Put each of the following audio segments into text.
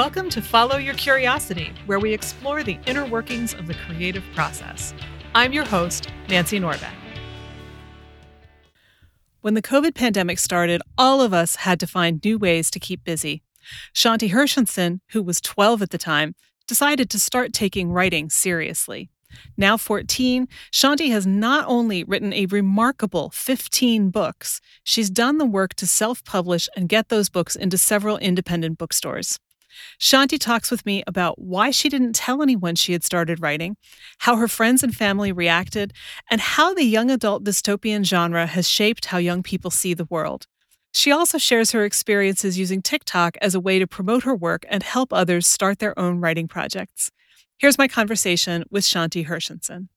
Welcome to Follow Your Curiosity, where we explore the inner workings of the creative process. I'm your host, Nancy Norbeck. When the COVID pandemic started, all of us had to find new ways to keep busy. Shanti Hershenson, who was 12 at the time, decided to start taking writing seriously. Now 14, Shanti has not only written a remarkable 15 books, she's done the work to self publish and get those books into several independent bookstores. Shanti talks with me about why she didn't tell anyone she had started writing, how her friends and family reacted, and how the young adult dystopian genre has shaped how young people see the world. She also shares her experiences using TikTok as a way to promote her work and help others start their own writing projects. Here's my conversation with Shanti Hershenson.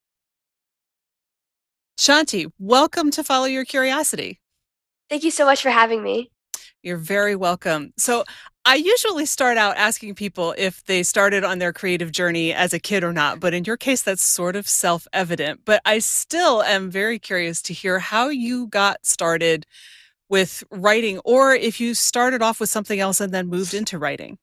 Shanti, welcome to Follow Your Curiosity. Thank you so much for having me. You're very welcome. So, I usually start out asking people if they started on their creative journey as a kid or not, but in your case, that's sort of self evident. But I still am very curious to hear how you got started with writing, or if you started off with something else and then moved into writing.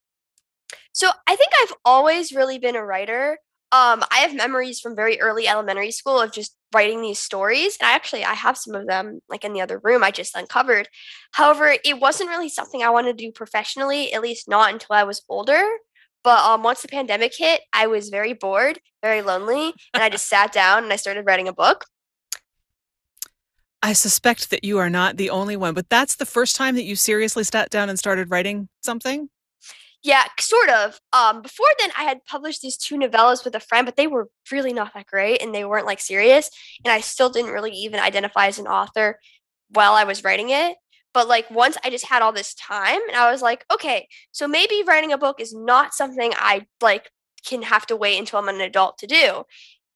So I think I've always really been a writer. Um, I have memories from very early elementary school of just writing these stories, and I actually I have some of them like in the other room I just uncovered. However, it wasn't really something I wanted to do professionally, at least not until I was older. But um, once the pandemic hit, I was very bored, very lonely, and I just sat down and I started writing a book. I suspect that you are not the only one, but that's the first time that you seriously sat down and started writing something? Yeah, sort of. Um, before then, I had published these two novellas with a friend, but they were really not that great, and they weren't like serious. And I still didn't really even identify as an author while I was writing it. But like once I just had all this time, and I was like, okay, so maybe writing a book is not something I like can have to wait until I'm an adult to do.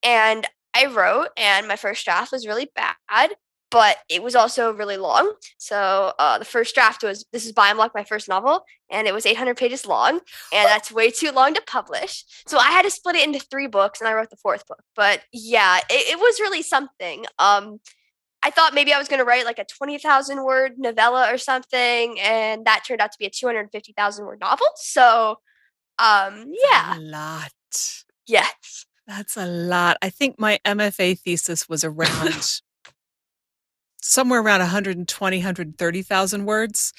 And I wrote, and my first draft was really bad but it was also really long. So uh, the first draft was this is Biome Lock, my first novel, and it was 800 pages long, and that's way too long to publish. So I had to split it into three books, and I wrote the fourth book. But yeah, it, it was really something. Um, I thought maybe I was going to write like a 20,000 word novella or something, and that turned out to be a 250,000 word novel. So, um, yeah, a lot. Yes. That's a lot. I think my MFA thesis was around somewhere around 120 130,000 words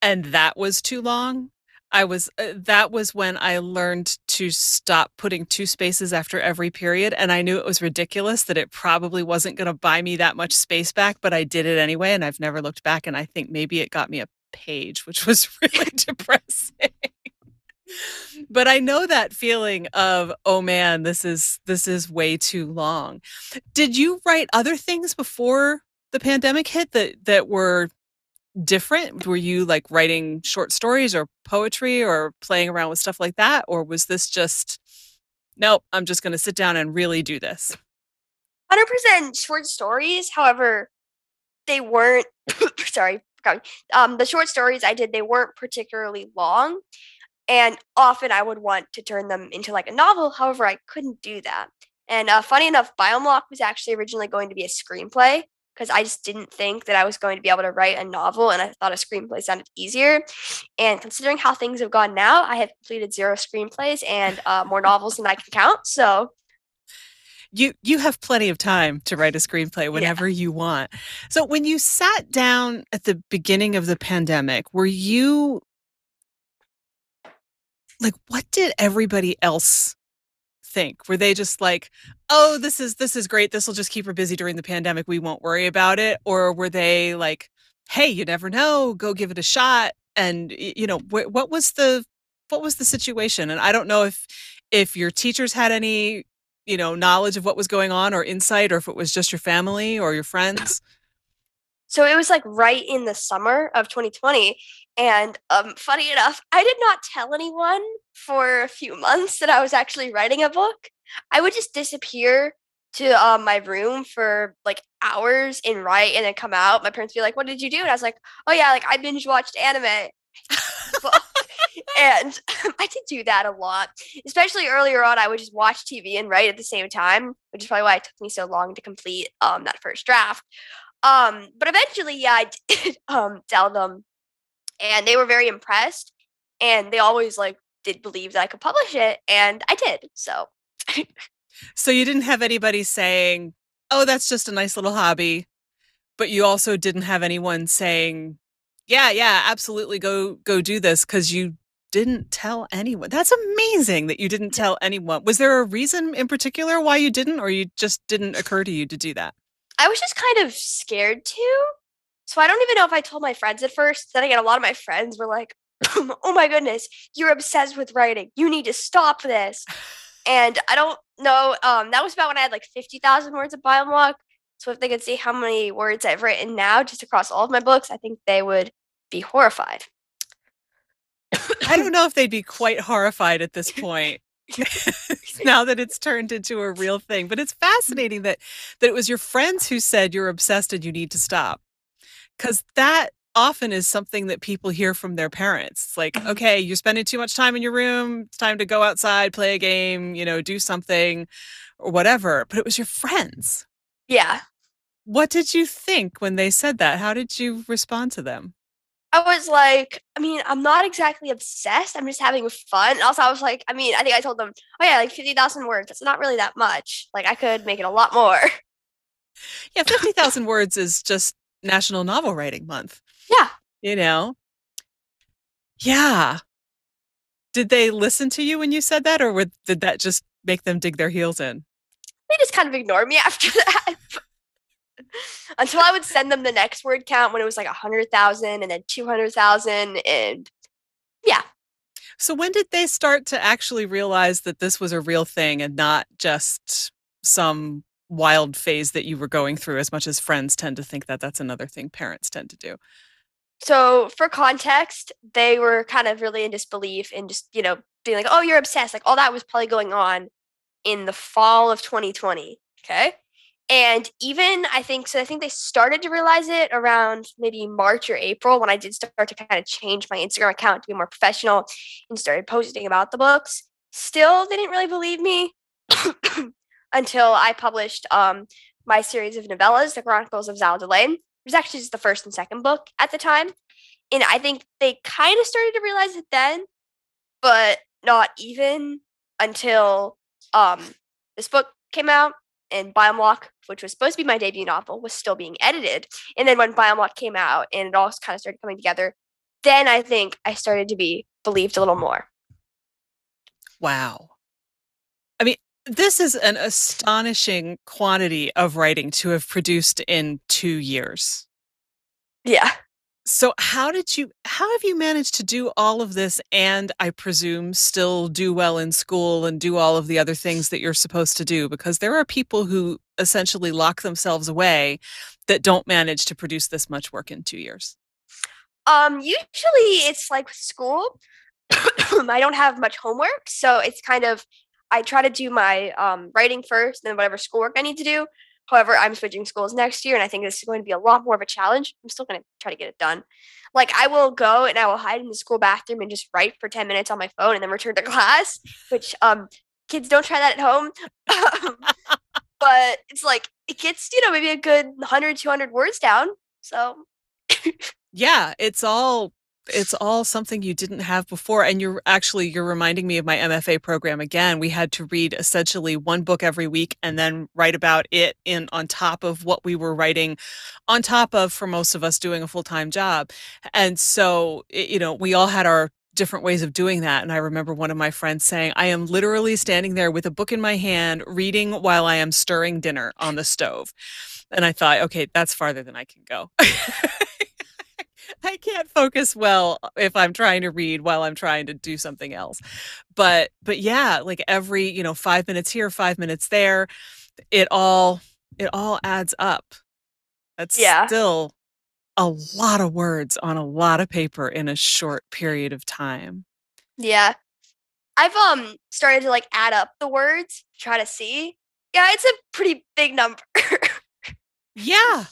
and that was too long. I was uh, that was when I learned to stop putting two spaces after every period and I knew it was ridiculous that it probably wasn't going to buy me that much space back but I did it anyway and I've never looked back and I think maybe it got me a page which was really depressing. but I know that feeling of oh man this is this is way too long. Did you write other things before the pandemic hit that that were different? Were you like writing short stories or poetry or playing around with stuff like that or was this just nope, I'm just going to sit down and really do this? 100% short stories. However, they weren't sorry, um, the short stories I did, they weren't particularly long. And often I would want to turn them into like a novel. However, I couldn't do that. And uh, funny enough, Block was actually originally going to be a screenplay because I just didn't think that I was going to be able to write a novel and I thought a screenplay sounded easier. And considering how things have gone now, I have completed zero screenplays and uh, more novels than I can count. So you you have plenty of time to write a screenplay whenever yeah. you want. So when you sat down at the beginning of the pandemic, were you like what did everybody else think? Were they just like, "Oh, this is this is great. This will just keep her busy during the pandemic. We won't worry about it." Or were they like, "Hey, you never know. Go give it a shot." And you know, wh- what was the what was the situation? And I don't know if if your teachers had any, you know, knowledge of what was going on or insight or if it was just your family or your friends. So it was like right in the summer of 2020. And um, funny enough, I did not tell anyone for a few months that I was actually writing a book. I would just disappear to um, my room for like hours and write and then come out. My parents would be like, What did you do? And I was like, Oh, yeah, like I binge watched anime. and I did do that a lot, especially earlier on. I would just watch TV and write at the same time, which is probably why it took me so long to complete um, that first draft. Um, but eventually, yeah, I did um, tell them, and they were very impressed. And they always like did believe that I could publish it, and I did. So, so you didn't have anybody saying, "Oh, that's just a nice little hobby," but you also didn't have anyone saying, "Yeah, yeah, absolutely, go go do this," because you didn't tell anyone. That's amazing that you didn't tell anyone. Was there a reason in particular why you didn't, or you just didn't occur to you to do that? I was just kind of scared to. So I don't even know if I told my friends at first. Then again, a lot of my friends were like, oh my goodness, you're obsessed with writing. You need to stop this. And I don't know. Um, that was about when I had like 50,000 words of Biome So if they could see how many words I've written now just across all of my books, I think they would be horrified. I don't know if they'd be quite horrified at this point. now that it's turned into a real thing, but it's fascinating that that it was your friends who said you're obsessed and you need to stop. Cuz that often is something that people hear from their parents. It's like, mm-hmm. okay, you're spending too much time in your room. It's time to go outside, play a game, you know, do something or whatever. But it was your friends. Yeah. What did you think when they said that? How did you respond to them? I was like, I mean, I'm not exactly obsessed. I'm just having fun. Also, I was like, I mean, I think I told them, oh yeah, like fifty thousand words. That's not really that much. Like, I could make it a lot more. Yeah, fifty thousand words is just National Novel Writing Month. Yeah, you know. Yeah. Did they listen to you when you said that, or would, did that just make them dig their heels in? They just kind of ignored me after that until I would send them the next word count when it was like a hundred thousand and then two hundred thousand and yeah. So when did they start to actually realize that this was a real thing and not just some wild phase that you were going through as much as friends tend to think that that's another thing parents tend to do? So for context, they were kind of really in disbelief and just, you know, being like, "Oh, you're obsessed." Like all that was probably going on in the fall of 2020, okay? And even I think so I think they started to realize it around maybe March or April when I did start to kind of change my Instagram account to be more professional and started posting about the books. Still they didn't really believe me until I published um, my series of novellas, The Chronicles of Zal Delane. It was actually just the first and second book at the time. And I think they kind of started to realize it then, but not even until um, this book came out and Biome which was supposed to be my debut novel, was still being edited. And then when Biome came out and it all kind of started coming together, then I think I started to be believed a little more. Wow. I mean, this is an astonishing quantity of writing to have produced in two years. Yeah. So how did you how have you managed to do all of this and I presume still do well in school and do all of the other things that you're supposed to do because there are people who essentially lock themselves away that don't manage to produce this much work in 2 years. Um usually it's like school I don't have much homework, so it's kind of I try to do my um, writing first, then whatever schoolwork I need to do. However, I'm switching schools next year, and I think this is going to be a lot more of a challenge. I'm still going to try to get it done. Like, I will go and I will hide in the school bathroom and just write for 10 minutes on my phone and then return to class, which um, kids don't try that at home. but it's like, it gets, you know, maybe a good 100, 200 words down. So. yeah, it's all it's all something you didn't have before and you're actually you're reminding me of my MFA program again. We had to read essentially one book every week and then write about it in on top of what we were writing on top of for most of us doing a full-time job. And so you know we all had our different ways of doing that and I remember one of my friends saying I am literally standing there with a book in my hand reading while I am stirring dinner on the stove. And I thought okay that's farther than I can go I can't focus well if I'm trying to read while I'm trying to do something else. But but yeah, like every, you know, 5 minutes here, 5 minutes there, it all it all adds up. That's yeah. still a lot of words on a lot of paper in a short period of time. Yeah. I've um started to like add up the words, try to see. Yeah, it's a pretty big number. yeah.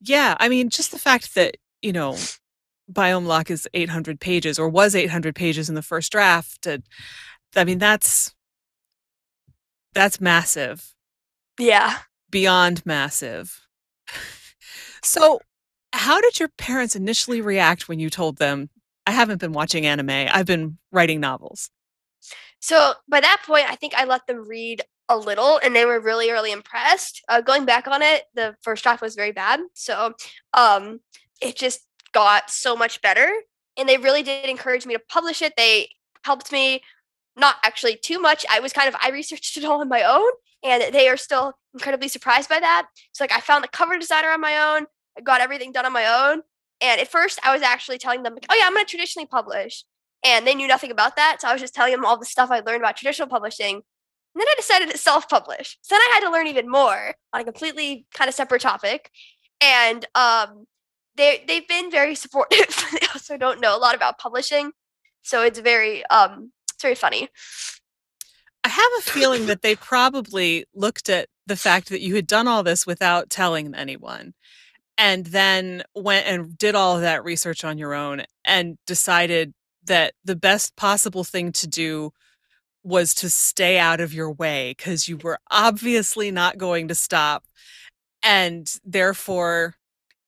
Yeah, I mean, just the fact that you know, Biome Lock is 800 pages or was 800 pages in the first draft. I mean, that's that's massive. Yeah. Beyond massive. So, how did your parents initially react when you told them I haven't been watching anime. I've been writing novels. So by that point, I think I let them read a little and they were really really impressed. Uh, going back on it the first draft was very bad so um it just got so much better and they really did encourage me to publish it. They helped me not actually too much. I was kind of i researched it all on my own and they are still incredibly surprised by that. So like i found the cover designer on my own i got everything done on my own and at first i was actually telling them like oh yeah i'm going to traditionally publish and they knew nothing about that so i was just telling them all the stuff i learned about traditional publishing and then I decided to self publish. So then I had to learn even more on a completely kind of separate topic. And um, they, they've been very supportive. they also don't know a lot about publishing. So it's very, um, it's very funny. I have a feeling that they probably looked at the fact that you had done all this without telling anyone and then went and did all of that research on your own and decided that the best possible thing to do was to stay out of your way because you were obviously not going to stop. And therefore,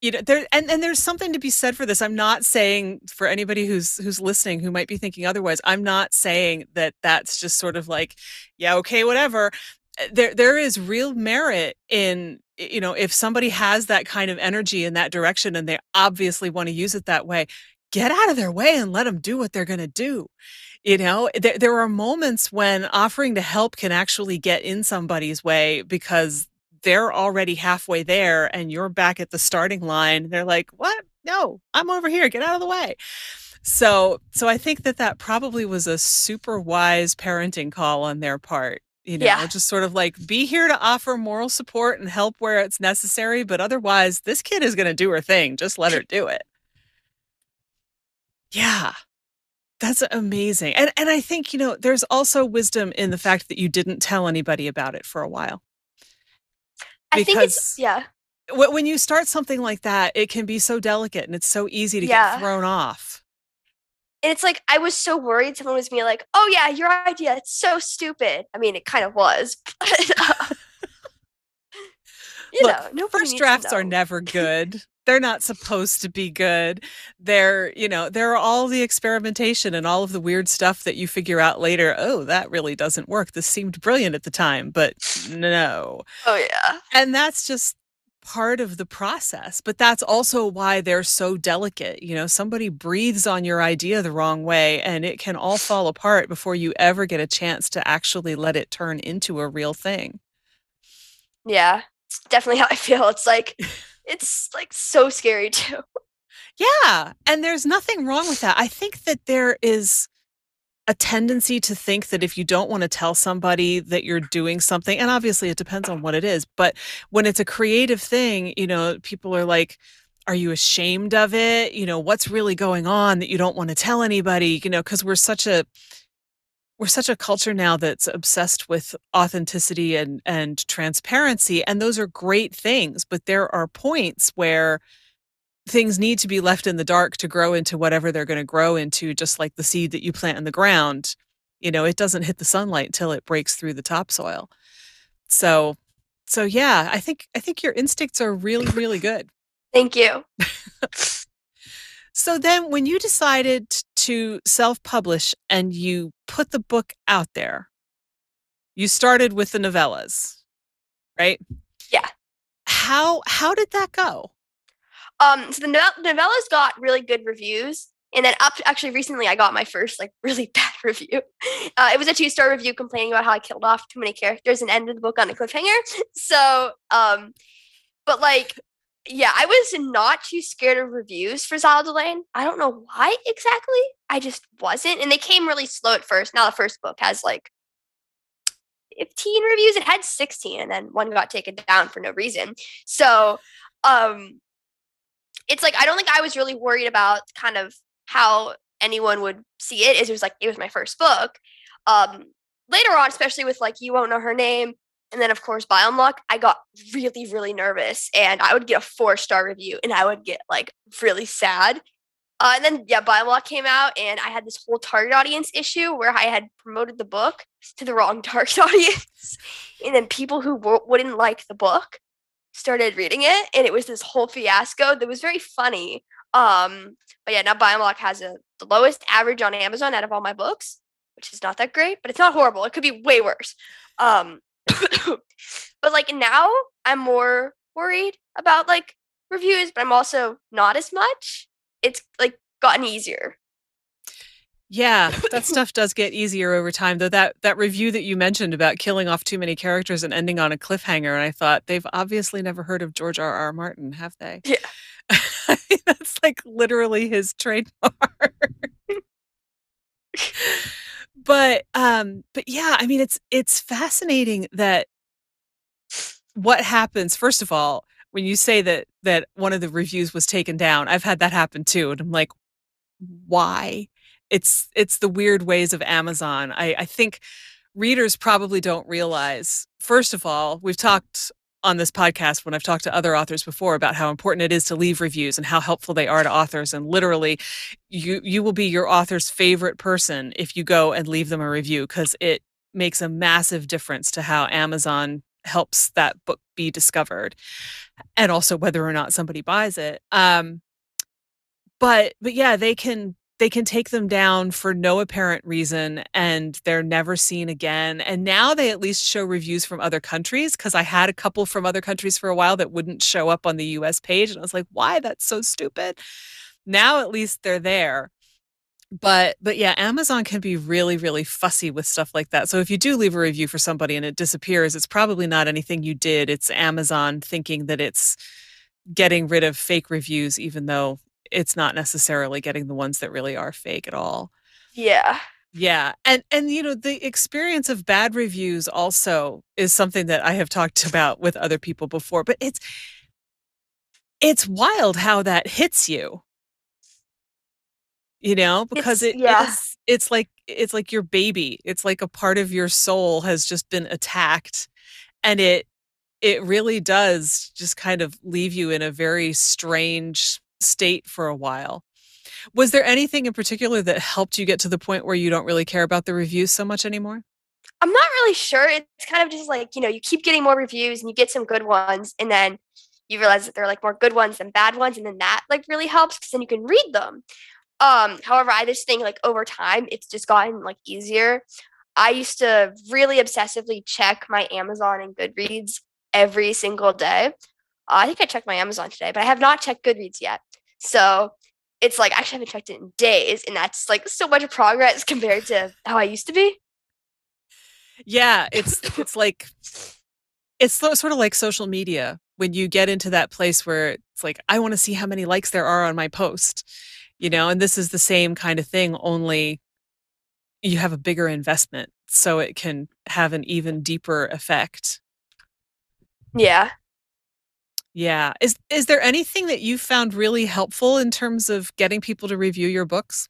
you know, there and, and there's something to be said for this. I'm not saying for anybody who's who's listening who might be thinking otherwise, I'm not saying that that's just sort of like, yeah, okay, whatever. Eh, there there is real merit in you know, if somebody has that kind of energy in that direction and they obviously want to use it that way, get out of their way and let them do what they're going to do you know there, there are moments when offering to help can actually get in somebody's way because they're already halfway there and you're back at the starting line. They're like what? No i'm over here. Get out of the way. So so i think that that probably was a super wise parenting call on their part you know yeah. just sort of like be here to offer moral support and help where it's necessary but otherwise this kid is going to do her thing. Just let her do it. Yeah that's amazing. And and I think, you know, there's also wisdom in the fact that you didn't tell anybody about it for a while. I think it's yeah. When you start something like that, it can be so delicate and it's so easy to yeah. get thrown off. And it's like I was so worried someone was being like, "Oh yeah, your idea, it's so stupid." I mean, it kind of was. But, uh, you Look, know, first drafts are never good they're not supposed to be good. They're, you know, there are all the experimentation and all of the weird stuff that you figure out later. Oh, that really doesn't work. This seemed brilliant at the time, but no. Oh, yeah. And that's just part of the process. But that's also why they're so delicate. You know, somebody breathes on your idea the wrong way and it can all fall apart before you ever get a chance to actually let it turn into a real thing. Yeah, it's definitely how I feel. It's like, it's like so scary too. Yeah. And there's nothing wrong with that. I think that there is a tendency to think that if you don't want to tell somebody that you're doing something, and obviously it depends on what it is, but when it's a creative thing, you know, people are like, are you ashamed of it? You know, what's really going on that you don't want to tell anybody? You know, because we're such a we're such a culture now that's obsessed with authenticity and and transparency and those are great things but there are points where things need to be left in the dark to grow into whatever they're going to grow into just like the seed that you plant in the ground you know it doesn't hit the sunlight until it breaks through the topsoil. So so yeah i think i think your instincts are really really good. Thank you so then when you decided to self publish and you put the book out there, you started with the novellas, right? Yeah. How how did that go? Um, so the novellas got really good reviews, and then up actually recently I got my first like really bad review. Uh, it was a two star review complaining about how I killed off too many characters and ended the book on a cliffhanger. So, um, but like yeah, I was not too scared of reviews for Zelda I don't know why exactly. I just wasn't. And they came really slow at first. Now the first book has like 15 reviews. It had 16 and then one got taken down for no reason. So, um it's like I don't think I was really worried about kind of how anyone would see it. It was like it was my first book. Um later on, especially with like you won't know her name and then, of course, Biome Lock, I got really, really nervous and I would get a four star review and I would get like really sad. Uh, and then, yeah, Biome Lock came out and I had this whole target audience issue where I had promoted the book to the wrong target audience. and then people who w- wouldn't like the book started reading it. And it was this whole fiasco that was very funny. Um, but yeah, now Biome Lock has a, the lowest average on Amazon out of all my books, which is not that great, but it's not horrible. It could be way worse. Um, but like now I'm more worried about like reviews, but I'm also not as much. It's like gotten easier. Yeah, that stuff does get easier over time. Though that that review that you mentioned about killing off too many characters and ending on a cliffhanger, and I thought they've obviously never heard of George R. R. Martin, have they? Yeah. That's like literally his trademark. But um but yeah, I mean it's it's fascinating that what happens first of all when you say that that one of the reviews was taken down. I've had that happen too and I'm like why? It's it's the weird ways of Amazon. I I think readers probably don't realize first of all, we've talked on this podcast when I've talked to other authors before about how important it is to leave reviews and how helpful they are to authors and literally you you will be your author's favorite person if you go and leave them a review cuz it makes a massive difference to how Amazon helps that book be discovered and also whether or not somebody buys it. Um but but yeah, they can they can take them down for no apparent reason and they're never seen again. And now they at least show reviews from other countries because I had a couple from other countries for a while that wouldn't show up on the US page. And I was like, why? That's so stupid. Now at least they're there. But but yeah, Amazon can be really, really fussy with stuff like that. So if you do leave a review for somebody and it disappears, it's probably not anything you did. It's Amazon thinking that it's getting rid of fake reviews, even though it's not necessarily getting the ones that really are fake at all. Yeah. Yeah. And and you know, the experience of bad reviews also is something that I have talked about with other people before, but it's it's wild how that hits you. You know, because It's it yeah. is it's like it's like your baby. It's like a part of your soul has just been attacked and it it really does just kind of leave you in a very strange state for a while. Was there anything in particular that helped you get to the point where you don't really care about the reviews so much anymore? I'm not really sure. It's kind of just like, you know, you keep getting more reviews and you get some good ones and then you realize that there are like more good ones than bad ones and then that like really helps because then you can read them. Um, however, I just think like over time it's just gotten like easier. I used to really obsessively check my Amazon and Goodreads every single day. Uh, I think I checked my Amazon today, but I have not checked Goodreads yet. So it's like I actually haven't checked it in days, and that's like so much progress compared to how I used to be. Yeah, it's it's like it's so, sort of like social media when you get into that place where it's like I want to see how many likes there are on my post, you know, and this is the same kind of thing only you have a bigger investment so it can have an even deeper effect. Yeah. Yeah. Is is there anything that you found really helpful in terms of getting people to review your books?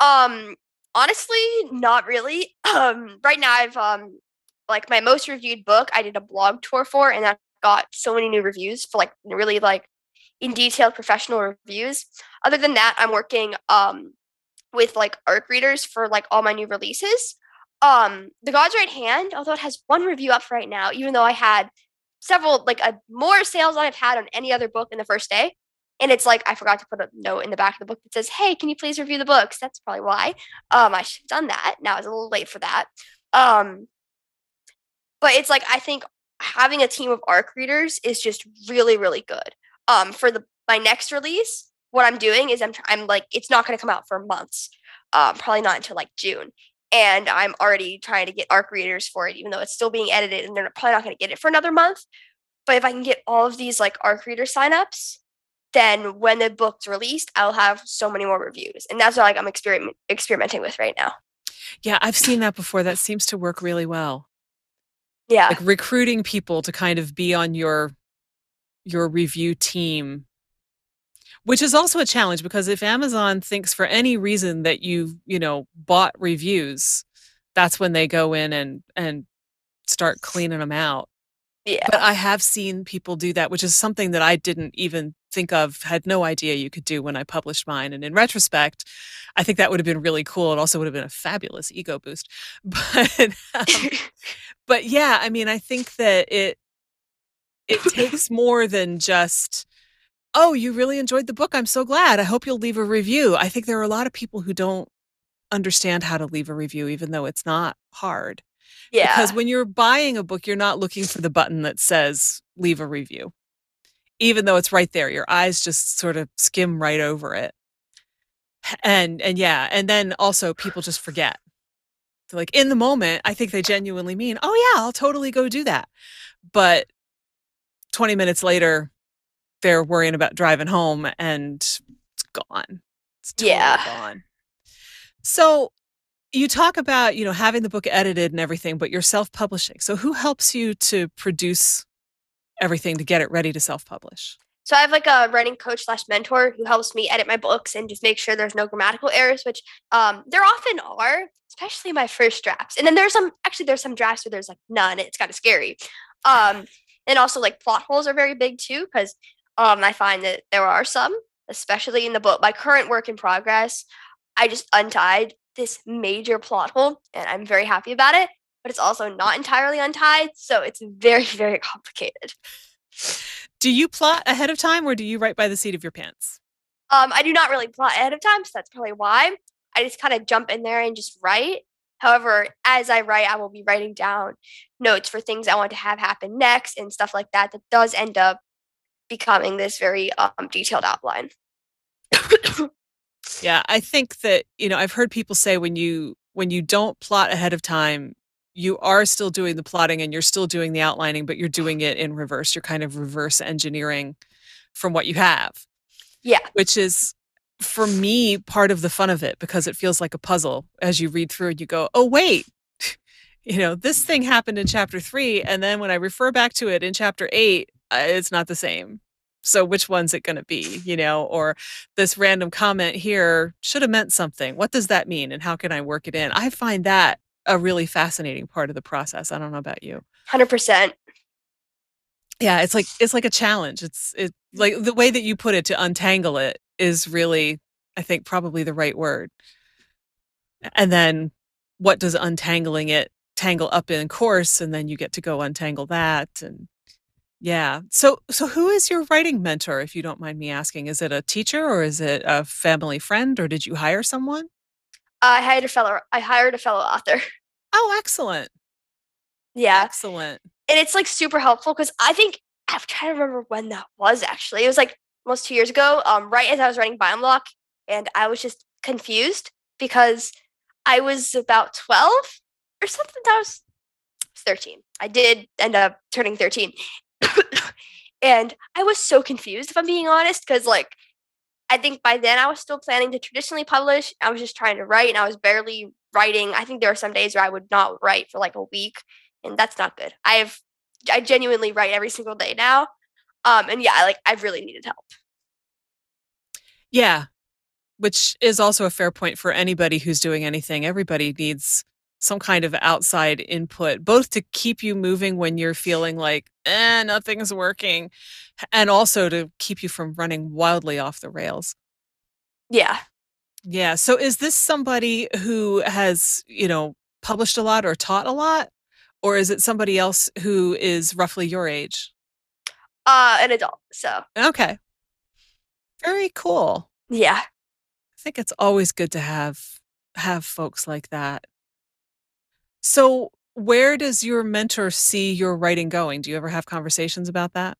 Um, honestly, not really. Um, right now I've um like my most reviewed book I did a blog tour for and that got so many new reviews for like really like in detailed professional reviews. Other than that, I'm working um with like ARC readers for like all my new releases. Um, The God's Right Hand, although it has one review up right now, even though I had several like a more sales than I've had on any other book in the first day. And it's like I forgot to put a note in the back of the book that says, "Hey, can you please review the books?" That's probably why. Um, I should have done that. Now it's a little late for that. Um, but it's like I think having a team of ARC readers is just really, really good. Um, for the my next release, what I'm doing is I'm I'm like it's not going to come out for months. Um, probably not until like June. And I'm already trying to get ARC readers for it, even though it's still being edited, and they're probably not going to get it for another month. But if I can get all of these like ARC reader signups, then when the book's released, I'll have so many more reviews, and that's what like I'm experiment experimenting with right now. Yeah, I've seen that before. That seems to work really well. Yeah, Like recruiting people to kind of be on your your review team, which is also a challenge because if Amazon thinks for any reason that you, you know, bought reviews, that's when they go in and and start cleaning them out. But yeah, I have seen people do that, which is something that I didn't even think of, had no idea you could do when I published mine. And in retrospect, I think that would have been really cool. It also would have been a fabulous ego boost. But um, but yeah, I mean, I think that it it takes more than just oh, you really enjoyed the book. I'm so glad. I hope you'll leave a review. I think there are a lot of people who don't understand how to leave a review, even though it's not hard. Yeah. Because when you're buying a book, you're not looking for the button that says leave a review, even though it's right there. Your eyes just sort of skim right over it. And and yeah, and then also people just forget. So like in the moment, I think they genuinely mean, "Oh yeah, I'll totally go do that." But 20 minutes later, they're worrying about driving home and it's gone. It's totally Yeah. gone. So you talk about, you know, having the book edited and everything, but you're self-publishing. So who helps you to produce everything to get it ready to self-publish? So I have like a writing coach slash mentor who helps me edit my books and just make sure there's no grammatical errors, which um there often are, especially my first drafts. And then there's some actually there's some drafts where there's like none. It's kind of scary. Um and also like plot holes are very big too because um I find that there are some, especially in the book. My current work in progress, I just untied this major plot hole and I'm very happy about it, but it's also not entirely untied, so it's very very complicated. Do you plot ahead of time or do you write by the seat of your pants? Um, I do not really plot ahead of time, so that's probably why. I just kind of jump in there and just write. However, as I write, I will be writing down notes for things I want to have happen next and stuff like that. That does end up becoming this very um, detailed outline. Yeah, I think that, you know, I've heard people say when you when you don't plot ahead of time, you are still doing the plotting and you're still doing the outlining, but you're doing it in reverse. You're kind of reverse engineering from what you have. Yeah. Which is for me part of the fun of it because it feels like a puzzle as you read through and you go, "Oh wait, you know, this thing happened in chapter 3 and then when I refer back to it in chapter 8, uh, it's not the same." So which one's it going to be, you know, or this random comment here should have meant something. What does that mean and how can I work it in? I find that a really fascinating part of the process. I don't know about you. 100%. Yeah, it's like it's like a challenge. It's it like the way that you put it to untangle it is really I think probably the right word. And then what does untangling it tangle up in course and then you get to go untangle that and yeah. So so who is your writing mentor if you don't mind me asking? Is it a teacher or is it a family friend or did you hire someone? I hired a fellow I hired a fellow author. Oh, excellent. Yeah. Excellent. And it's like super helpful because I think I'm trying to remember when that was actually. It was like almost two years ago, um, right as I was writing Biome Lock, and I was just confused because I was about 12 or something. That was 13. I did end up turning 13. and I was so confused, if I'm being honest, because like I think by then I was still planning to traditionally publish. I was just trying to write and I was barely writing. I think there are some days where I would not write for like a week, and that's not good. I have I genuinely write every single day now. Um and yeah, like I really needed help. Yeah. Which is also a fair point for anybody who's doing anything. Everybody needs some kind of outside input, both to keep you moving when you're feeling like, eh, nothing's working, and also to keep you from running wildly off the rails. Yeah. Yeah. So is this somebody who has, you know, published a lot or taught a lot? Or is it somebody else who is roughly your age? Uh an adult. So Okay. Very cool. yeah. I think it's always good to have have folks like that. So, where does your mentor see your writing going? Do you ever have conversations about that?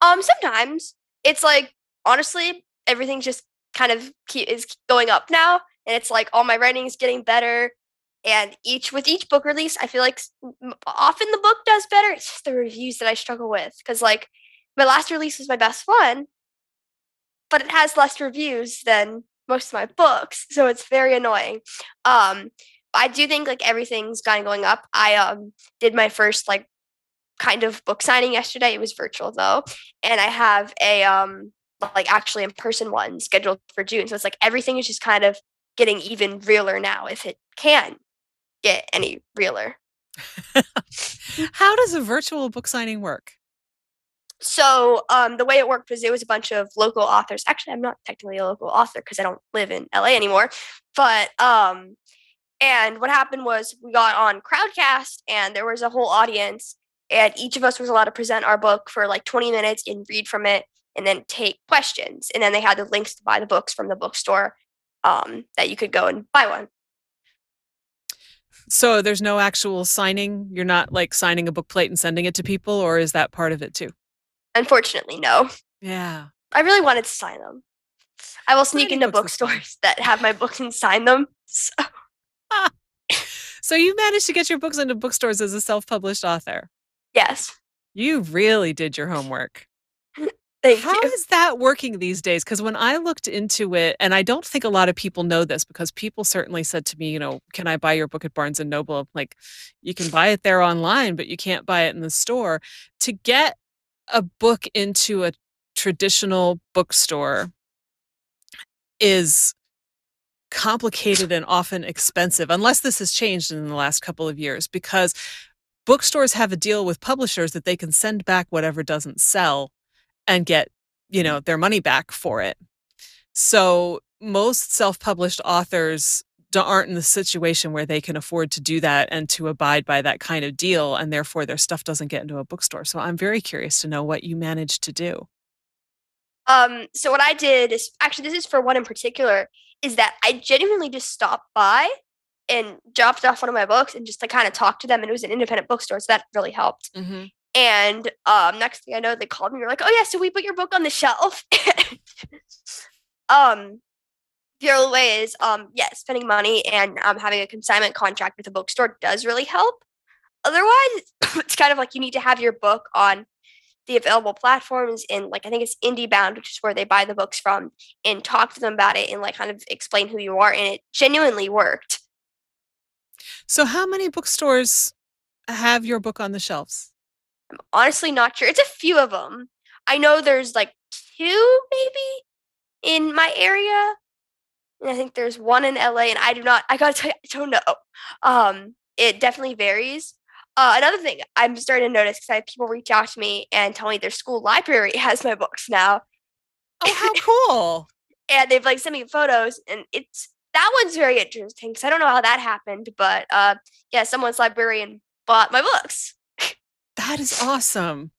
Um sometimes it's like honestly, everything just kind of keep is going up now. And it's like all my writing is getting better. And each with each book release, I feel like often the book does better. It's just the reviews that I struggle with. Cause like my last release was my best one, but it has less reviews than most of my books, so it's very annoying. Um, I do think like everything's kind of going up. I um did my first like kind of book signing yesterday. It was virtual though, and I have a um like actually in person one scheduled for June. So it's like everything is just kind of getting even realer now, if it can get any realer. How does a virtual book signing work? So um, the way it worked was it was a bunch of local authors. Actually, I'm not technically a local author because I don't live in LA anymore. But um, and what happened was we got on Crowdcast and there was a whole audience, and each of us was allowed to present our book for like 20 minutes and read from it. and then take questions. And then they had the links to buy the books from the bookstore um, that you could go and buy one. So there's no actual signing. You're not like signing a book plate and sending it to people, or is that part of it too? Unfortunately, no. Yeah. I really wanted to sign them. I will sneak Signing into books is fun. bookstores that have my books and sign them. So, So you managed to get your books into bookstores as a self-published author. yes. You really did your homework. Thank How you. is that working these days? Because when I looked into it, and I don't think a lot of people know this because people certainly said to me, you know, can I buy your book at Barnes and Noble? I'm like, you can buy it there online, but you can't buy it in the store. To get a book into a traditional bookstore is complicated and often expensive, unless this has changed in the last couple of years, because bookstores have a deal with publishers that they can send back whatever doesn't sell and get, you know, their money back for it. So most self-published authors aren't in the situation where they can afford to do that and to abide by that kind of deal, and therefore their stuff doesn't get into a bookstore. So I'm very curious to know what you managed to do. Um, so what I did is actually this is for one in particular, is that I genuinely just stopped by and dropped off one of my books and just like kind of talked to them and it was an independent bookstore, so that really helped. Mm-hmm. And um, next thing I know, they called me. and were like, "Oh yeah, so we put your book on the shelf." um, the other way is, um, yeah, spending money and um, having a consignment contract with a bookstore does really help. Otherwise, it's kind of like you need to have your book on the available platforms and like I think it's IndieBound, which is where they buy the books from, and talk to them about it and like kind of explain who you are. And it genuinely worked. So how many bookstores have your book on the shelves? I'm honestly not sure. It's a few of them. I know there's like two maybe in my area. And I think there's one in LA and I do not I gotta tell you, I don't know. Um it definitely varies. Uh, another thing I'm starting to notice because I have people reach out to me and tell me their school library has my books now. Oh, how cool. and they've like sent me photos and it's that one's very interesting because I don't know how that happened, but uh yeah, someone's librarian bought my books. That is awesome.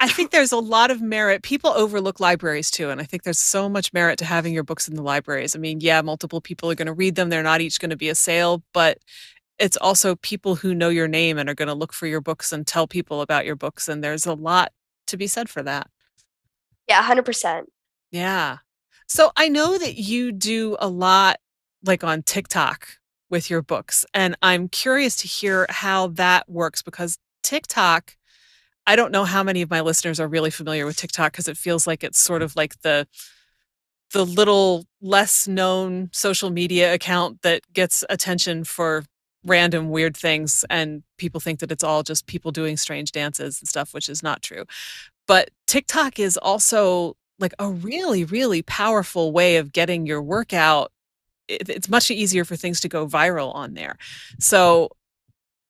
I think there's a lot of merit. People overlook libraries too, and I think there's so much merit to having your books in the libraries. I mean, yeah, multiple people are going to read them. They're not each going to be a sale, but it's also people who know your name and are going to look for your books and tell people about your books. And there's a lot to be said for that. Yeah, hundred percent. Yeah. So I know that you do a lot like on TikTok with your books, and I'm curious to hear how that works because TikTok, I don't know how many of my listeners are really familiar with TikTok because it feels like it's sort of like the the little less known social media account that gets attention for random weird things and people think that it's all just people doing strange dances and stuff which is not true. But TikTok is also like a really really powerful way of getting your workout it's much easier for things to go viral on there. So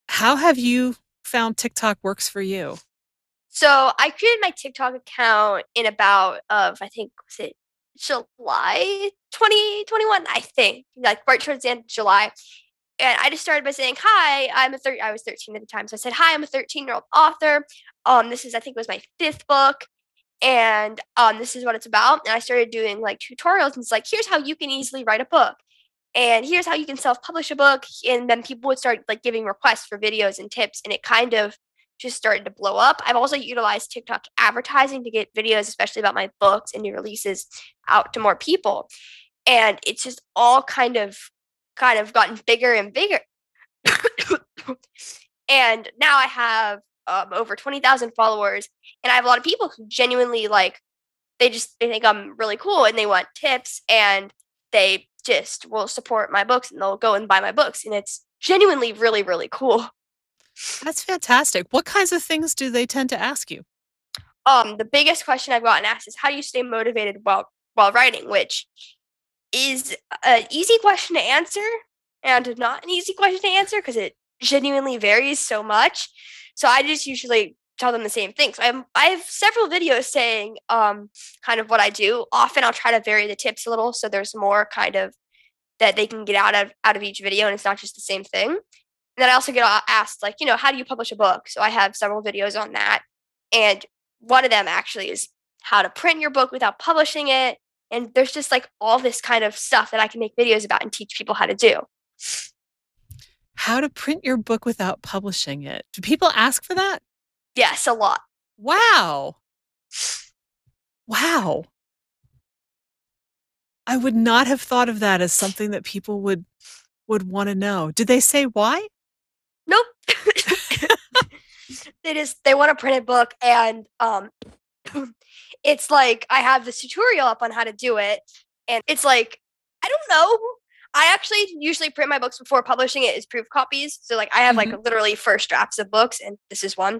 how have you found TikTok works for you? So I created my TikTok account in about of I think was it July 2021, I think. Like right towards the end of July. And I just started by saying, Hi, I'm a thir- I was 13 at the time. So I said, Hi, I'm a 13 year old author. Um, this is I think it was my fifth book. And um, this is what it's about. And I started doing like tutorials and it's like, here's how you can easily write a book. And here's how you can self-publish a book. And then people would start like giving requests for videos and tips. And it kind of just started to blow up. I've also utilized TikTok advertising to get videos, especially about my books and new releases, out to more people. And it's just all kind of kind of gotten bigger and bigger. and now I have um, over 20,000 followers and I have a lot of people who genuinely like they just they think I'm really cool and they want tips and they just will support my books and they'll go and buy my books and it's genuinely really really cool. That's fantastic. What kinds of things do they tend to ask you? um the biggest question I've gotten asked is how do you stay motivated while while writing, which is an easy question to answer and not an easy question to answer because it genuinely varies so much. So I just usually tell them the same thing. So I have, I have several videos saying um kind of what I do. Often I'll try to vary the tips a little so there's more kind of that they can get out of out of each video and it's not just the same thing. And then I also get asked like, you know, how do you publish a book? So I have several videos on that. And one of them actually is how to print your book without publishing it. And there's just like all this kind of stuff that I can make videos about and teach people how to do. How to print your book without publishing it. Do people ask for that? Yes, a lot. Wow. Wow. I would not have thought of that as something that people would would want to know. Did they say why? Nope. they just they want to print a printed book and um it's like I have this tutorial up on how to do it and it's like I don't know. I actually usually print my books before publishing it as proof copies. So like I have Mhm. like literally first drafts of books and this is one.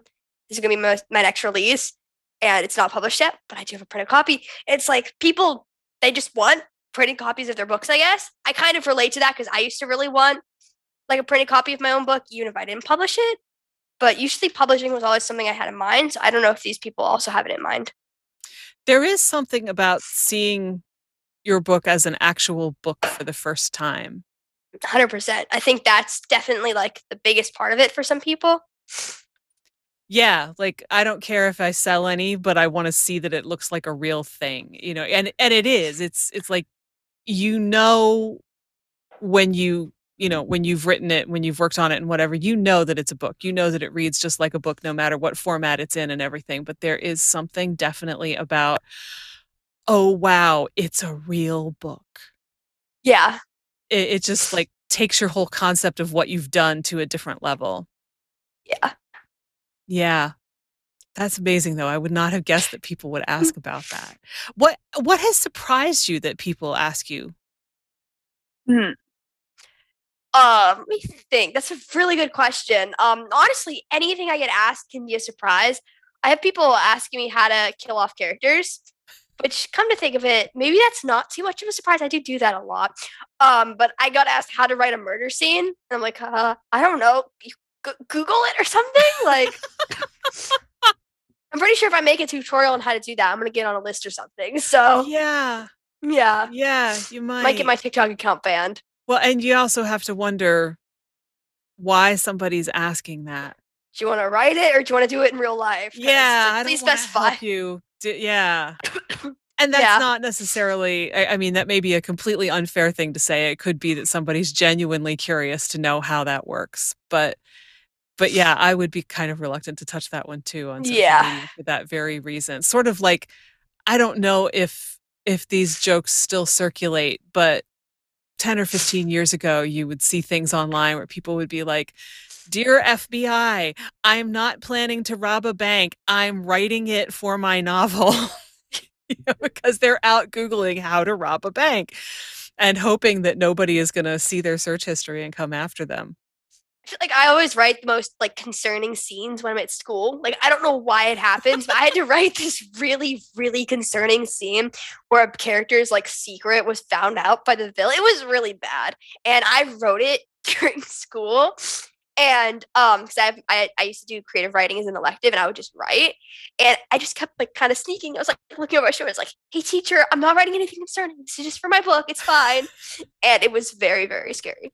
This is going to be my, my next release and it's not published yet, but I do have a printed copy. It's like people they just want printed copies of their books, I guess. I kind of relate to that cuz I used to really want like a printed copy of my own book even if I didn't publish it. But usually publishing was always something I had in mind. So I don't know if these people also have it in mind. There is something about seeing your book as an actual book for the first time. 100%. I think that's definitely like the biggest part of it for some people. Yeah, like I don't care if I sell any, but I want to see that it looks like a real thing, you know. And and it is. It's it's like you know when you you know when you've written it, when you've worked on it and whatever, you know that it's a book. You know that it reads just like a book no matter what format it's in and everything, but there is something definitely about oh wow, it's a real book. Yeah. It, it just like takes your whole concept of what you've done to a different level. Yeah. Yeah. That's amazing though. I would not have guessed that people would ask about that. What what has surprised you that people ask you? Hmm. Um, let me think. That's a really good question. Um, honestly, anything I get asked can be a surprise. I have people asking me how to kill off characters, which, come to think of it, maybe that's not too much of a surprise. I do do that a lot. Um, but I got asked how to write a murder scene, and I'm like, uh, I don't know. Go- Google it or something. Like, I'm pretty sure if I make a tutorial on how to do that, I'm gonna get on a list or something. So Yeah. yeah, Yeah, you might. might get my TikTok account banned. Well, and you also have to wonder why somebody's asking that. Do you want to write it or do you want to do it in real life? Yeah, like, please specify. you. D- yeah. And that's Yeah. not necessarily I, I mean that may be a completely unfair thing to say. It could be that somebody's genuinely curious to know how that works. But but yeah, I would be kind of reluctant to touch that one too on Yeah. for that very reason. Sort of like I don't know if if these jokes still circulate, but 10 or 15 years ago you would see things online where people would be like Dear FBI, I'm not planning to rob a bank. I'm writing it for my novel. You know, because they're out Googling how to rob a bank and hoping that nobody is going to see their search history and come after them. Like I always write the most like concerning scenes when I'm at school. Like I don't know why it happens, but I had to write this really, really concerning scene where a character's like secret was found out by the villain. It was really bad, and I wrote it during school. And um, because I, I I used to do creative writing as an elective, and I would just write, and I just kept like kind of sneaking. I was like looking over my shoulder. I was like, "Hey, teacher, I'm not writing anything concerning. This is just for my book. It's fine." and it was very, very scary.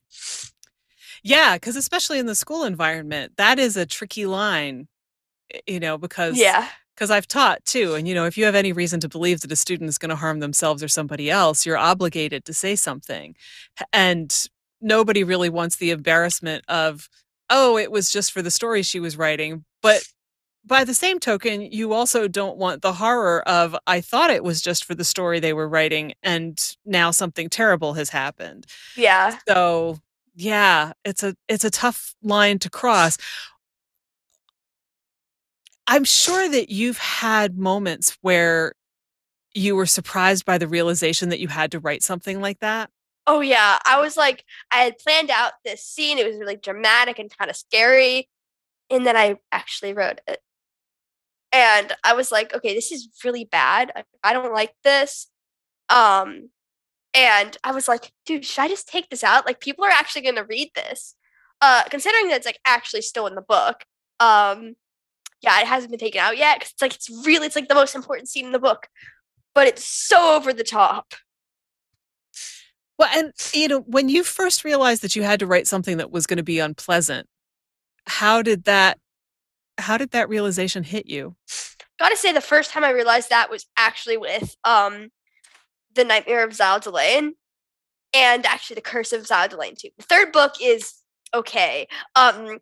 Yeah, because especially in the school environment, that is a tricky line, you know, because Yeah. because I've taught too. And, you know, if you have any reason to believe that a student is going to harm themselves or somebody else, you're obligated to say something. And nobody really wants the embarrassment of, oh, it was just for the story she was writing. But by the same token, you also don't want the horror of, I thought it was just for the story they were writing, and now something terrible has happened. Yeah. So yeah, it's a it's a tough line to cross. I'm sure that you've had moments where you were surprised by the realization that you had to write something like that. Oh yeah, I was like, I had planned out this scene. It was really dramatic and kind of scary, and then I actually wrote it. And I was like, okay, this is really bad. I, I don't like this. Um, and I was like, dude, should I just take this out? Like, people are actually going to read this. Uh, considering that it's like actually still in the book. Um, yeah, it hasn't been taken out yet because it's like it's really it's like the most important scene in the book, but it's so over the top. Well, and you know, when you first realized that you had to write something that was going to be unpleasant, how did that how did that realization hit you? gotta say, the first time I realized that was actually with um, the Nightmare of Zal Delaine, and actually the Curse of Zal Delaine too. The third book is okay. Um,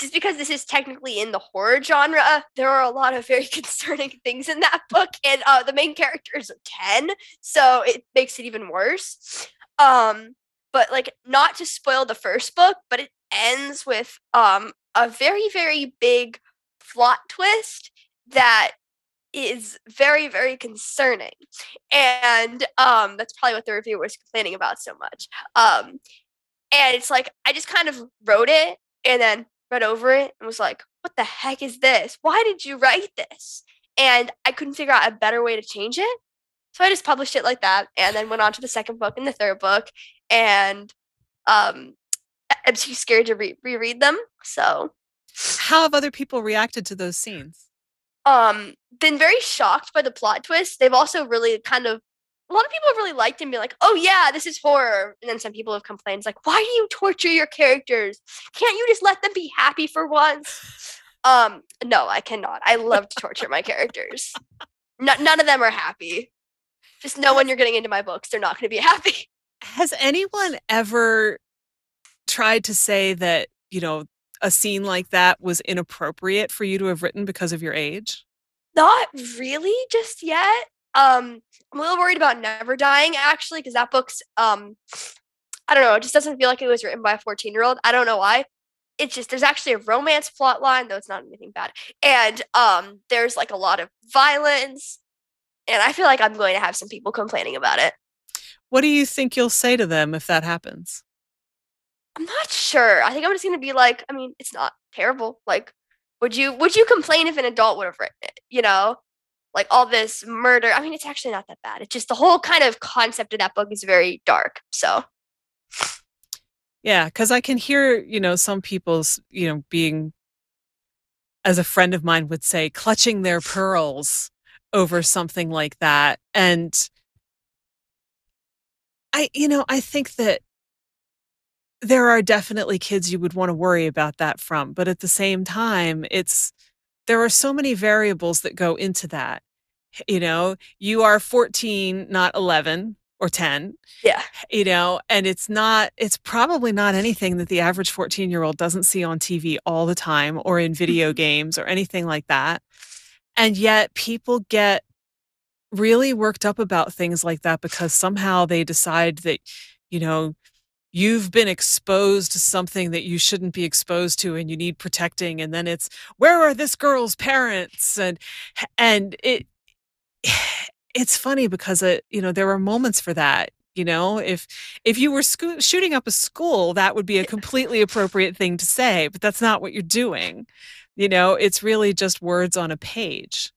just because this is technically in the horror genre, there are a lot of very concerning things in that book, and uh, the main character is ten, so it makes it even worse. Um, but like, not to spoil the first book, but it ends with um a very very big plot twist that is very very concerning. And um that's probably what the reviewer was complaining about so much. Um and it's like i just kind of wrote it and then read over it and was like what the heck is this? Why did you write this? And i couldn't figure out a better way to change it. So i just published it like that and then went on to the second book and the third book and um i'm too scared to re- reread them so. How have other people reacted to those scenes um been very shocked by the plot twist. They've also really kind of a lot of people have really liked him, be like, "Oh yeah, this is horror," and then some people have complained, like, "Why do you torture your characters? Can't you just let them be happy for once?" Um, no, I cannot. I love to torture my characters. None of them are happy. Just know when you're getting into my books, they're not going to be happy. Has anyone ever tried to say that you know a scene like that was inappropriate for you to have written because of your age? Not really just yet. Um, I'm a little worried about Never Dying actually, because that book's um I don't know, it just doesn't feel like it was written by a 14 year old. I don't know why. It's just there's actually a romance plot line, though it's not anything bad. And um there's like a lot of violence. And I feel like I'm going to have some people complaining about it. What do you think you'll say to them if that happens? I'm not sure. I think I'm just gonna be like, I mean, it's not terrible. Like, would you would you complain if an adult would have written it? You know, like all this murder. I mean, it's actually not that bad. It's just the whole kind of concept of that book is very dark. So, yeah, because I can hear you know some people's you know being, as a friend of mine would say, clutching their pearls over something like that, and I you know I think that there are definitely kids you would want to worry about that from, but at the same time, it's there are so many variables that go into that. You know, you are 14, not 11 or 10. Yeah. You know, and it's not it's probably not anything that the average 14-year-old doesn't see on TV all the time or in video games or anything like that. And yet people get really worked up about things like that because somehow they decide that you know you've been exposed to something that you shouldn't be exposed to and you need protecting and then it's where are this girl's parents? and and it it's funny because it you know there are moments for that you know? If if you were sco- shooting up a school that would be a completely appropriate thing to say but that's not what you're doing you know? It's really just words on a page.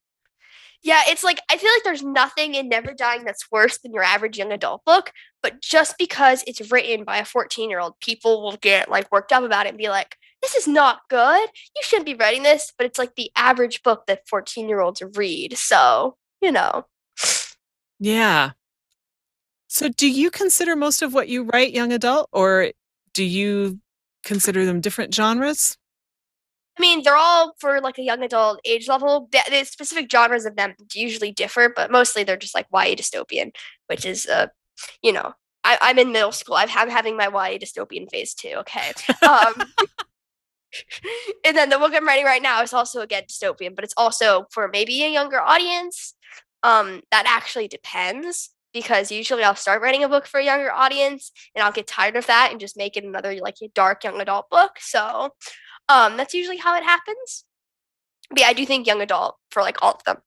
Yeah, it's like I feel like there's nothing in Never Dying that's worse than your average young adult book, but just because it's written by a 14 year old, people will get like worked up about it and be like, this is not good. You shouldn't be writing this. But it's like the average book that 14 year olds read. So, you know. Yeah. So, do you consider most of what you write young adult, or do you consider them different genres? I mean, they're all for like a young adult age level. The, the, specific genres of them usually differ, but mostly they're just like YA dystopian, which is, uh, you know, I, I'm in middle school. I'm having my YA dystopian phase too. Okay. Um, and then the book I'm writing right now is also again dystopian, but it's also for maybe a younger audience. Um, that actually depends because usually I'll start writing a book for a younger audience and I'll get tired of that and just make it another like dark young adult book. So um, that's usually how it happens. But yeah, I do think young adult for like all of them.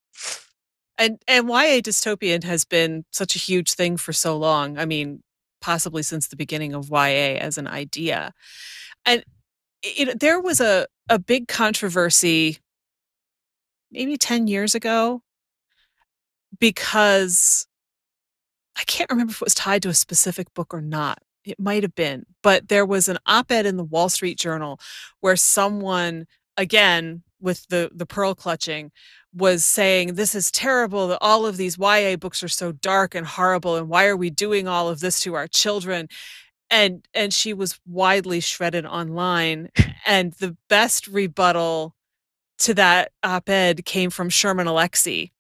And and YA dystopian has been such a huge thing for so long. I mean, possibly since the beginning of YA as an idea. And it, there was a a big controversy maybe 10 years ago because I can't remember if it was tied to a specific book or not, it might have been, but there was an op-ed in the Wall Street Journal where someone, again, with the the pearl clutching, was saying this is terrible that all of these YA books are so dark and horrible and why are we doing all of this to our children? And and she was widely shredded online and the best rebuttal to that op-ed came from Sherman Alexie,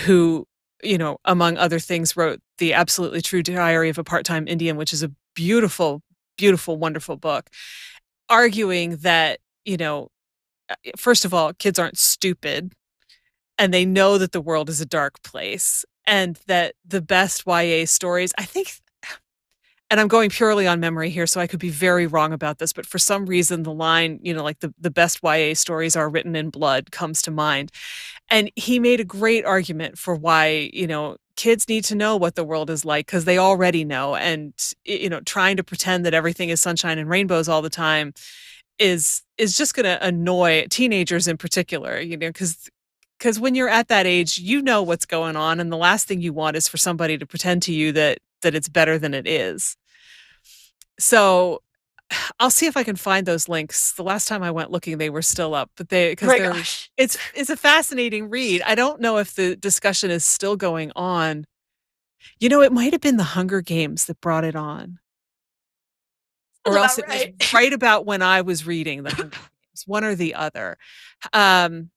who, you know, among other things, wrote the absolutely true diary of a part-time Indian, which is a beautiful, beautiful, wonderful book, arguing that, you know, uh, first of all, kids aren't stupid and they know that the world is a dark place and that the best YA stories, I think and I'm going purely on memory here, so I could be very wrong about this, but for some reason, the line, you know, like the, the best YA stories are written in blood comes to mind. And he made a great argument for why, you know, kids need to know what the world is like because they already know. And, you know, trying to pretend that everything is sunshine and rainbows all the time is is just going to annoy teenagers in particular you know because because when you're at that age you know what's going on and the last thing you want is for somebody to pretend to you that that it's better than it is so I'll see if I can find those links. The last time I went looking, they were still up, but they because Oh my they're gosh. it's it's a fascinating read. I don't know if the discussion is still going on. You know, it might have been the Hunger Games that brought it on, or else it was right. right about when I was reading the Hunger Games, one or the other. Um,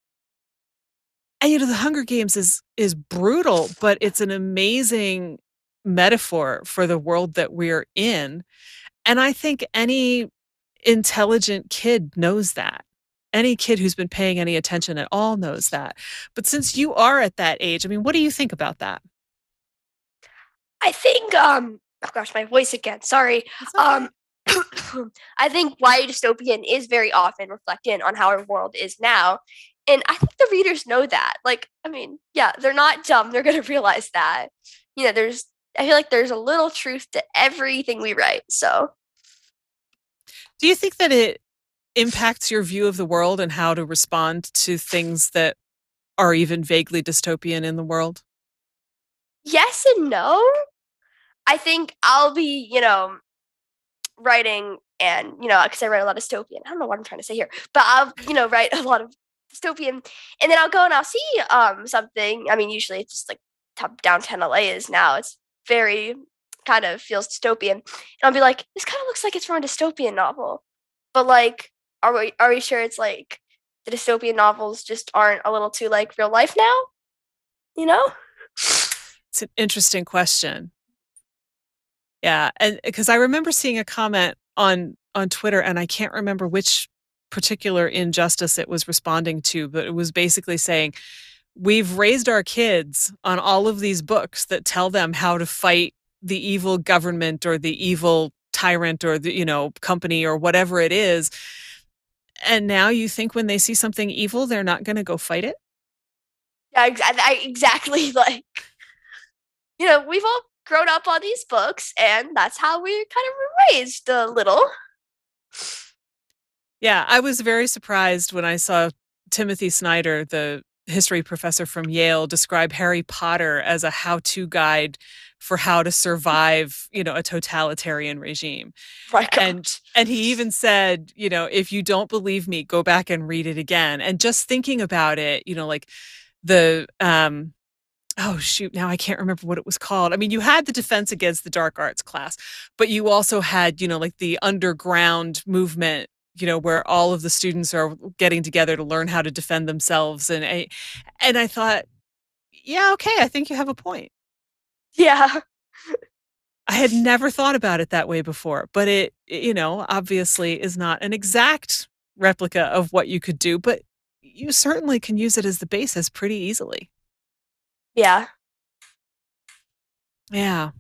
and you know, the Hunger Games is is brutal, but it's an amazing metaphor for the world that we're in. And I think any intelligent kid knows that. Any kid who's been paying any attention at all knows that. But since you are at that age, I mean, what do you think about that? I think um oh gosh, my voice again. Sorry. Um I think YA dystopian is very often reflected on how our world is now. And I think the readers know that. Like, I mean, yeah, they're not dumb. They're gonna realize that. You know, there's I feel like there's a little truth to everything we write. So do you think that it impacts your view of the world and how to respond to things that are even vaguely dystopian in the world? yes and no. I think I'll be, you know, writing and, you know, because I write a lot of dystopian. I don't know what I'm trying to say here, but I'll, you know, write a lot of dystopian and then I'll go and I'll see um something. I mean, usually it's just like top downtown LA is now. It's very kind of feels dystopian. And I'll be like, this kind of looks like it's from a dystopian novel. But like, are we are we sure it's like the dystopian novels just aren't a little too like real life now? You know? It's an interesting question. Yeah, and because I remember seeing a comment on on Twitter, and I can't remember which particular injustice it was responding to, but it was basically saying, "We've raised our kids on all of these books that tell them how to fight the evil government or the evil tyrant or the you know company or whatever it is, and now you think when they see something evil, they're not going to go fight it." Yeah, I, exactly. Like, you know, we've all grown up on these books, and that's how we kind of raised a little. Yeah, I was very surprised when I saw Timothy Snyder, the history professor from Yale, describe Harry Potter as a how-to guide for how to survive, you know, a totalitarian regime. My And and he even said, you know, if you don't believe me, go back and read it again. And just thinking about it, you know, like the um oh shoot, now I can't remember what it was called. I mean, you had the defense against the dark arts class, but you also had, you know, like the underground movement, you know, where all of the students are getting together to learn how to defend themselves and I and I thought, yeah, okay, I think you have a point. Yeah. I had never thought about it that way before, but it, you know, obviously is not an exact replica of what you could do, but you certainly can use it as the basis pretty easily. Yeah. Yeah.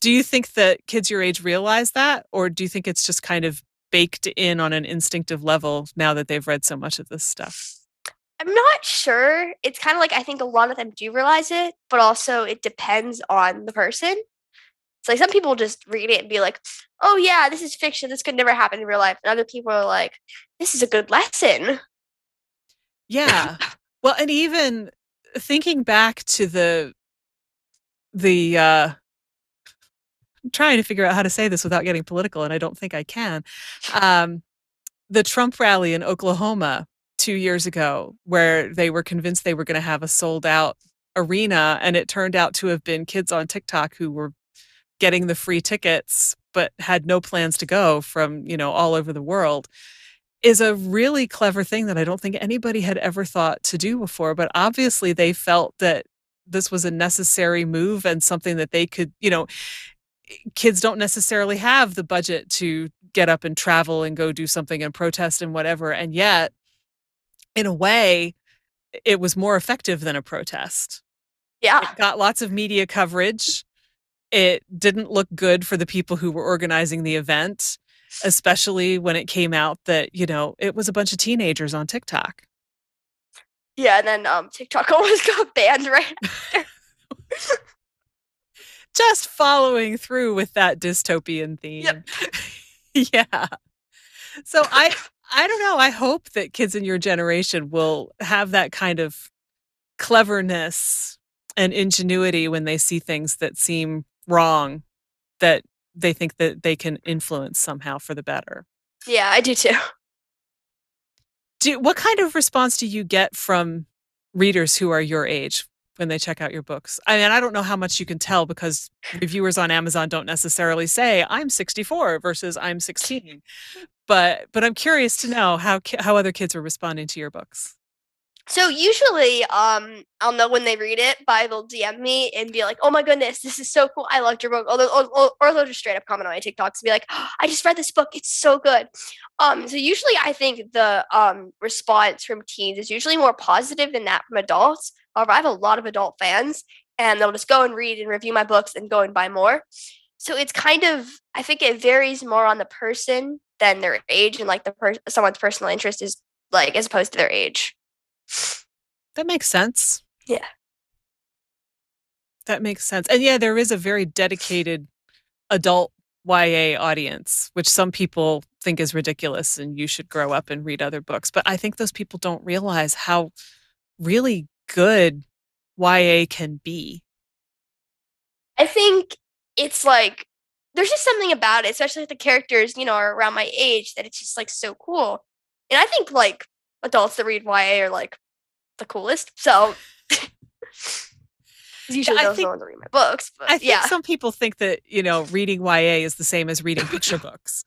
Do you think that kids your age realize that, or do you think it's just kind of baked in on an instinctive level now that they've read so much of this stuff? I'm not sure. It's kind of like I think a lot of them do realize it, but also it depends on the person. It's like some people just read it and be like, oh, yeah, this is fiction. This could never happen in real life. And other people are like, this is a good lesson. Yeah. Well, and even thinking back to the the uh trying to figure out how to say this without getting political, and I don't think I can. Um, the Trump rally in Oklahoma two years ago, where they were convinced they were going to have a sold out arena, and it turned out to have been kids on TikTok who were getting the free tickets but had no plans to go from you know all over the world is a really clever thing that I don't think anybody had ever thought to do before, but obviously they felt that this was a necessary move and something that they could, you know, kids don't necessarily have the budget to get up and travel and go do something and protest and whatever. And yet, in a way, it was more effective than a protest. Yeah. It got lots of media coverage. It didn't look good for the people who were organizing the event, especially when it came out that, you know, it was a bunch of teenagers on TikTok. Yeah, and then um TikTok almost got banned right after. Just following through with that dystopian theme. Yep. yeah. So I I don't know. I hope that kids in your generation will have that kind of cleverness and ingenuity when they see things that seem wrong that they think that they can influence somehow for the better. Yeah, I do too. Do what kind of response do you get from readers who are your age when they check out your books? I mean, I don't know how much you can tell because reviewers on Amazon don't necessarily say I'm 64 versus I'm 16. But but I'm curious to know how how other kids are responding to your books. So usually, um, I'll know when they read it by they'll DM me and be like, "Oh my goodness, this is so cool! I loved your book." Or they'll, or, they'll just straight up comment on my TikToks and be like, "Oh, "I just read this book; it's so good." Um, so usually, I think the um response from teens is usually more positive than that from adults. However, I have a lot of adult fans, and they'll just go and read and review my books and go and buy more. So it's kind of, I think it varies more on the person than their age and like the per- someone's personal interest is like as opposed to their age. That makes sense. Yeah. That makes sense. And yeah, there is a very dedicated adult YA audience, which some people think is ridiculous and you should grow up and read other books. But I think those people don't realize how really good YA can be. I think it's like there's just something about it, especially if the characters, you know, are around my age that it's just like so cool. And I think like adults that read YA are like the coolest. So usually I those think- the ones read my books. But I think yeah. some people think that, you know, reading YA is the same as reading picture books,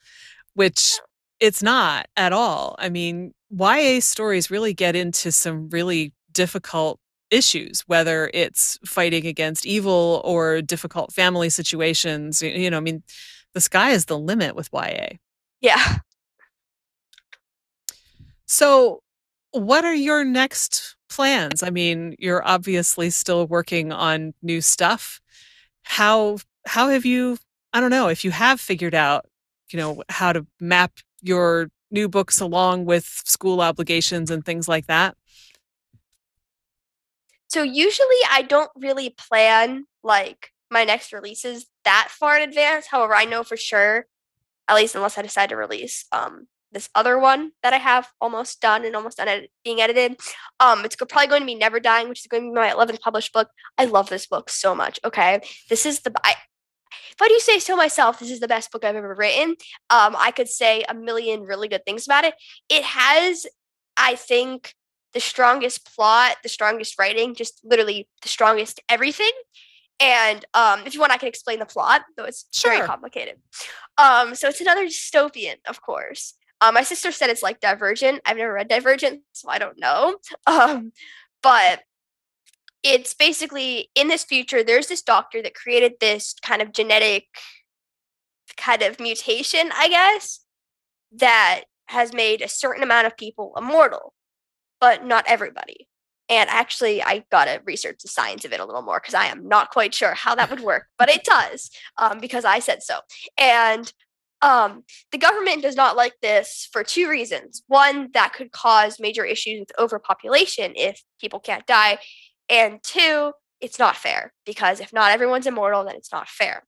which it's not at all. I mean, YA stories really get into some really difficult issues, whether it's fighting against evil or difficult family situations. You know, I mean, the sky is the limit with YA. yeah. So, what are your next plans? I mean, you're obviously still working on new stuff. How how have you I don't know, if you have figured out, you know, how to map your new books along with school obligations and things like that? So usually I don't really plan like my next releases that far in advance. However, I know for sure, at least unless I decide to release um this other one that I have almost done and almost done edit- being edited. Um, it's probably going to be Never Dying, which is going to be my 11th published book. I love this book so much. Okay, this is the I, if I do say so myself, this is the best book I've ever written. Um, I could say a million really good things about it. It has, I think, the strongest plot, the strongest writing, just literally the strongest everything. And um, if you want, I can explain the plot, though it's Sure. very complicated. Um, so it's another dystopian, of course. Uh, my sister said it's like Divergent. I've never read Divergent, so I don't know. Um, but it's basically in this future, there's this doctor that created this kind of genetic kind of mutation, I guess, that has made a certain amount of people immortal, but not everybody. And actually, I got to research the science of it a little more because I am not quite sure how that would work, but it does um, because I said so. And um, the government does not like this for two reasons. One, that could cause major issues with overpopulation if people can't die. And two, it's not fair because if not everyone's immortal, then it's not fair.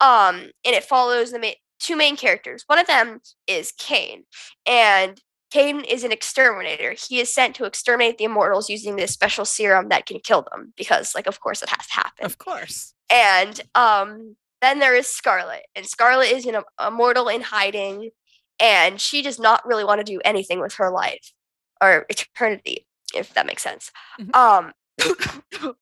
Um, and it follows the ma- two main characters. One of them is Cain, and Cain is an exterminator. He is sent to exterminate the immortals using this special serum that can kill them because, like, of course, it has to happen. Of course. And um, then there is Scarlet, and Scarlet is you know a mortal in hiding, and she does not really want to do anything with her life or eternity, if that makes sense. Mhm. Um,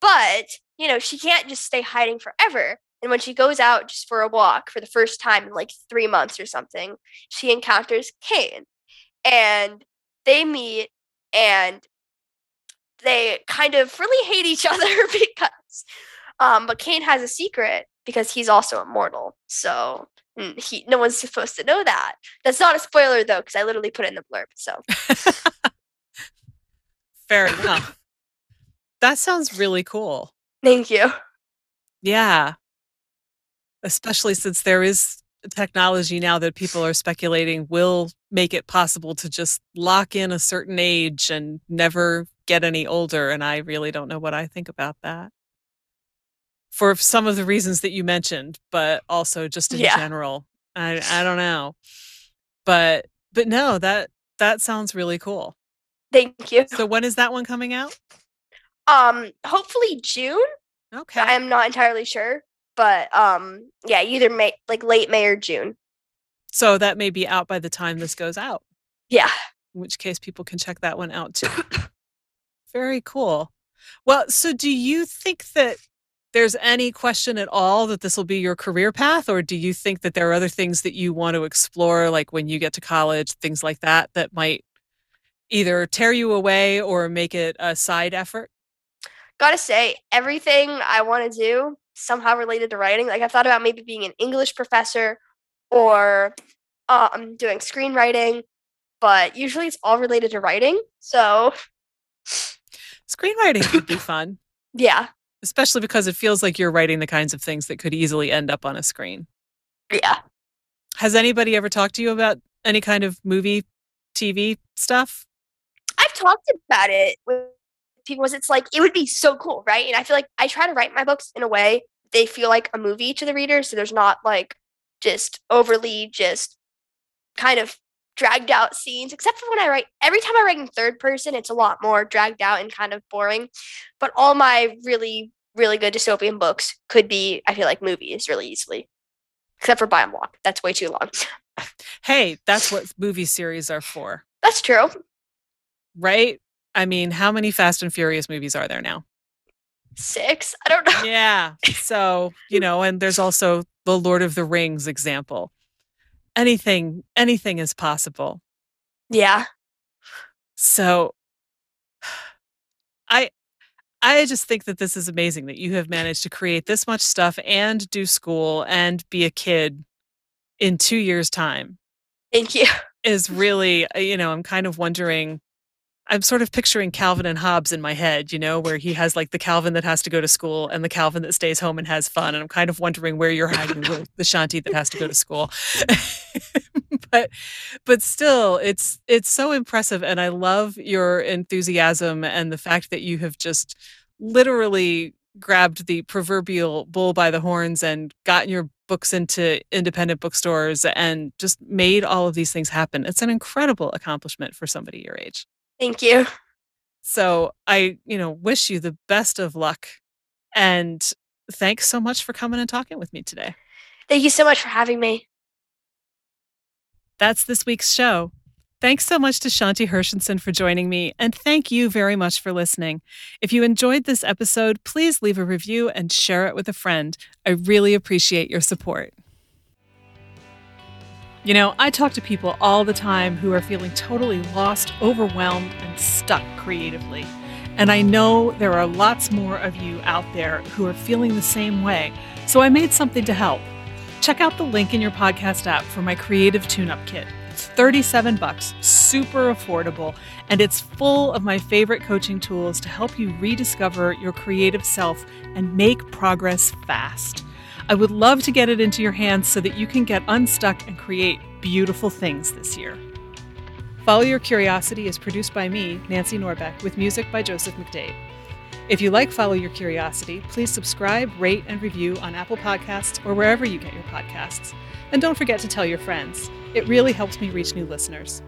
but you know, she can't just stay hiding forever. And when she goes out just for a walk for the first time in like three months or something, she encounters Cain. and they meet and they kind of really hate each other because um but Cain has a secret because he's also immortal. So mm, he no one's supposed to know that. That's not a spoiler though cuz I literally put it in the blurb. So Fair enough. That sounds really cool. Thank you. Yeah. Especially since there is technology now that people are speculating will make it possible to just lock in a certain age and never get any older. And I really don't know what I think about that. For some of the reasons that you mentioned, but also just in Yeah. general. I I don't know. But but no, that that sounds really cool. Thank you. So when is that one coming out? Um hopefully June. Okay. I'm not entirely sure, but um yeah, either May like late May or June. So that may be out by the time this goes out, Yeah. in which case people can check that one out too. Very cool. Well, so do you think that there's any question at all that this will be your career path, or do you think that there are other things that you want to explore, like when you get to college, things like that, that might either tear you away or make it a side effort? Gotta say, everything I want to do somehow related to writing. Like I thought about maybe being an English professor or um doing screenwriting, but usually it's all related to writing. So Screenwriting could be fun, yeah. Especially because it feels like you're writing the kinds of things that could easily end up on a screen. Yeah. Has anybody ever talked to you about any kind of movie, TV stuff? I've talked about it with people. It's like it would be so cool, right? And I feel like I try to write my books in a way they feel like a movie to the reader, so there's not like just overly just kind of dragged out scenes. Except for when I write, every time I write in third person, it's a lot more dragged out and kind of boring. But all my really, really good dystopian books could be, I feel like, movies really easily. Except for Biome Lock, that's way too long. Hey, that's what movie series are for, That's true. right? I mean, how many Fast and Furious movies are there now? Six. I don't know. Yeah. So, you know, and there's also the Lord of the Rings example. Anything, anything is possible. Yeah. So I I just think that this is amazing that you have managed to create this much stuff and do school and be a kid in 2 years time. Thank you. is really, uh, you know, I'm kind of wondering. I'm sort of picturing Calvin and Hobbes in my head, you know, where he has like the Calvin that has to go to school and the Calvin that stays home and has fun. And I'm kind of wondering where you're hiding with the Shanti that has to go to school. but but still, it's it's so impressive. And I love your enthusiasm and the fact that you have just literally grabbed the proverbial bull by the horns and gotten your books into independent bookstores and just made all of these things happen. It's an incredible accomplishment for somebody your age. Thank you. So I, you know, wish you the best of luck and thanks so much for coming and talking with me today. Thank you so much for having me. That's this week's show. Thanks so much to Shanti Hershenson for joining me, and thank you very much for listening. If you enjoyed this episode, please leave a review and share it with a friend. I really appreciate your support. You know, I talk to people all the time who are feeling totally lost, overwhelmed, and stuck creatively. And I know there are lots more of you out there who are feeling the same way. So I made something to help. Check out the link in your podcast app for my creative tune-up kit. It's 37 bucks, super affordable, and it's full of my favorite coaching tools to help you rediscover your creative self and make progress fast. I would love to get it into your hands so that you can get unstuck and create beautiful things this year. Follow Your Curiosity is produced by me, Nancy Norbeck, with music by Joseph McDade. If you like Follow Your Curiosity, please subscribe, rate, and review on Apple Podcasts or wherever you get your podcasts. And don't forget to tell your friends. It really helps me reach new listeners.